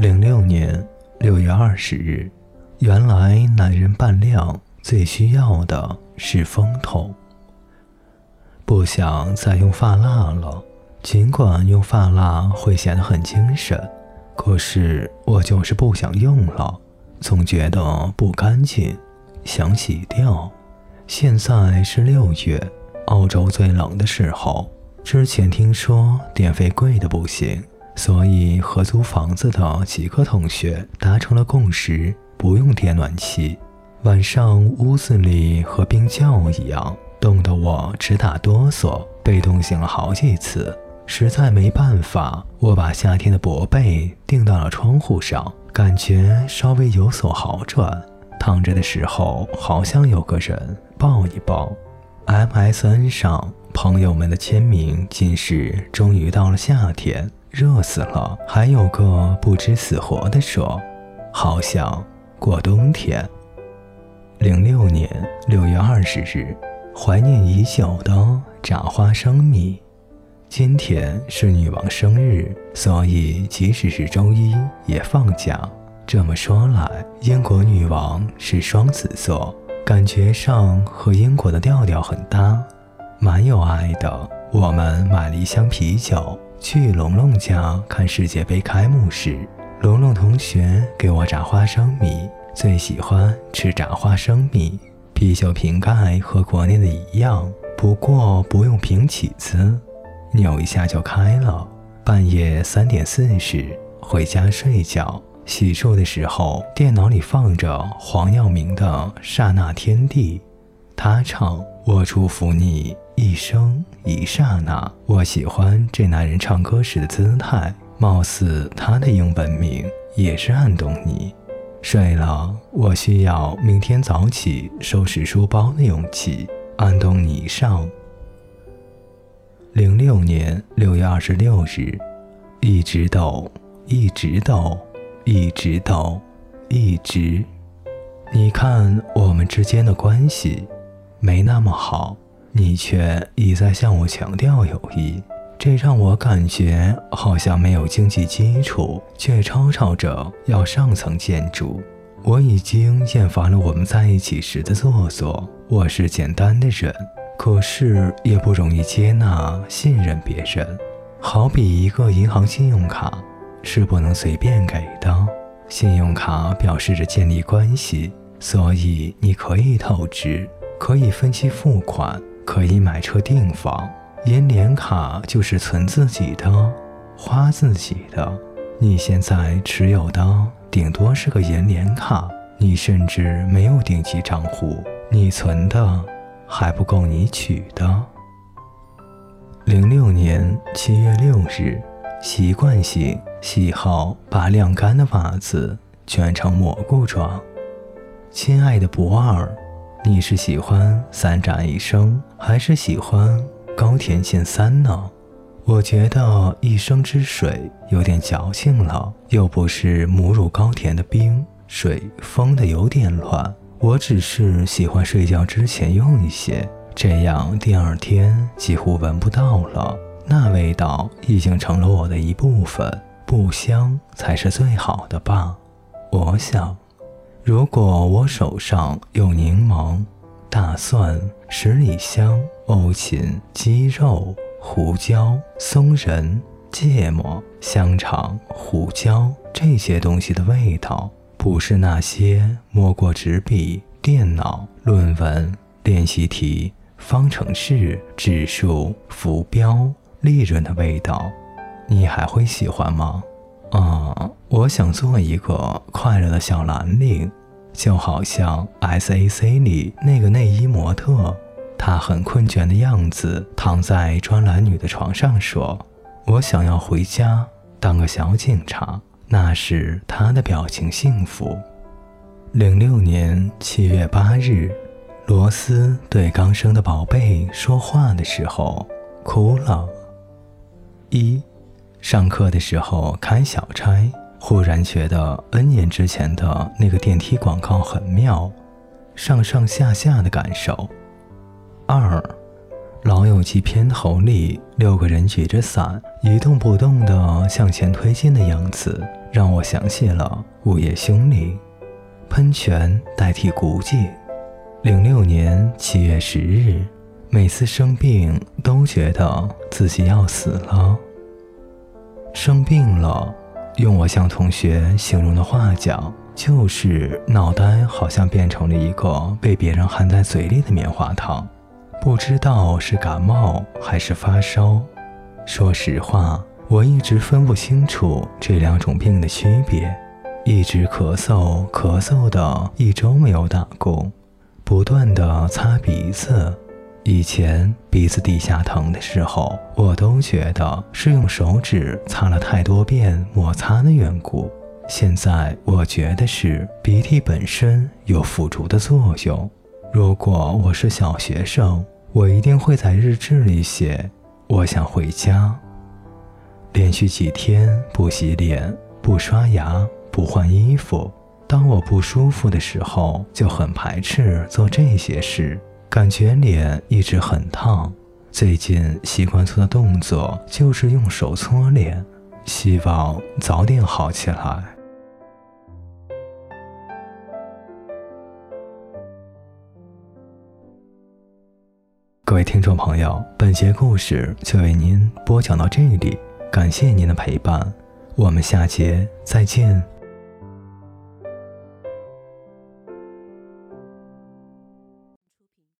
零六年六月二十日，原来男人扮靓最需要的是风头。不想再用发蜡了，尽管用发蜡会显得很精神，可是我就是不想用了，总觉得不干净，想洗掉。现在是六月，澳洲最冷的时候。之前听说电费贵的不行，所以和租房子的几个同学达成了共识，不用电暖气。晚上屋子里和冰窖一样，冻得我直打哆嗦，被冻醒了好几次。实在没办法，我把夏天的薄被钉到了窗户上，感觉稍微有所好转。躺着的时候，好像有个人抱一抱。MSN 上。朋友们的签名竟是终于到了夏天，热死了。还有个不知死活的说，好想过冬天。零六年六月二十日，怀念已久的炸花生米。今天是女王生日，所以即使是周一也放假。这么说来，英国女王是双子座，感觉上和英国的调调很搭。蛮有爱的，我们买了一箱啤酒去龙龙家看世界杯开幕式。龙龙同学给我炸花生米，最喜欢吃炸花生米。啤酒瓶盖和国内的一样，不过不用瓶起子，扭一下就开了。半夜三点四十回家睡觉，洗漱的时候电脑里放着黄耀明的《刹那天地》，他唱：“我祝福你。”一生一刹那，我喜欢这男人唱歌时的姿态，貌似他的英文名也是安东尼。睡了，我需要明天早起收拾书包的勇气。安东尼上。零六年六月二十六日，一直抖，一直抖，一直抖，一直。你看我们之间的关系，没那么好。你却一再向我强调友谊，这让我感觉好像没有经济基础，却吵吵着要上层建筑。我已经厌烦了我们在一起时的做作。我是简单的人，可是也不容易接纳信任别人。好比一个银行信用卡，是不能随便给的。信用卡表示着建立关系，所以你可以透支，可以分期付款。可以买车订房，银联卡就是存自己的，花自己的。你现在持有的顶多是个银联卡，你甚至没有定期账户，你存的还不够你取的。零六年七月六日，习惯性喜好把晾干的袜子卷成蘑菇状。亲爱的博尔。你是喜欢三展一生，还是喜欢高田线三呢？我觉得一生之水有点矫情了，又不是母乳高田的冰水封的有点乱。我只是喜欢睡觉之前用一些，这样第二天几乎闻不到了。那味道已经成了我的一部分，不香才是最好的吧？我想。如果我手上有柠檬、大蒜、十里香、欧芹、鸡肉、胡椒、松仁、芥末、香肠、胡椒这些东西的味道，不是那些摸过纸笔、电脑、论文、练习题、方程式、指数、浮标、利润的味道，你还会喜欢吗？啊，我想做一个快乐的小蓝领，就好像 S.A.C 里那个内衣模特，她很困倦的样子，躺在专栏女的床上说：“我想要回家当个小警察。”那是她的表情幸福。零六年七月八日，罗斯对刚生的宝贝说话的时候哭了。一。上课的时候开小差，忽然觉得 N 年之前的那个电梯广告很妙，上上下下的感受。二，《老友记》片头里六个人举着伞一动不动地向前推进的样子，让我想起了午夜凶铃，喷泉代替古迹。零六年七月十日，每次生病都觉得自己要死了。生病了，用我向同学形容的话讲，就是脑袋好像变成了一个被别人含在嘴里的棉花糖，不知道是感冒还是发烧。说实话，我一直分不清楚这两种病的区别，一直咳嗽咳嗽的一周没有打工，不断的擦鼻子。以前鼻子底下疼的时候，我都觉得是用手指擦了太多遍摩擦的缘故。现在我觉得是鼻涕本身有辅助的作用。如果我是小学生，我一定会在日志里写：我想回家。连续几天不洗脸、不刷牙、不换衣服，当我不舒服的时候，就很排斥做这些事。感觉脸一直很烫，最近习惯做的动作就是用手搓脸，希望早点好起来。各位听众朋友，本节故事就为您播讲到这里，感谢您的陪伴，我们下节再见。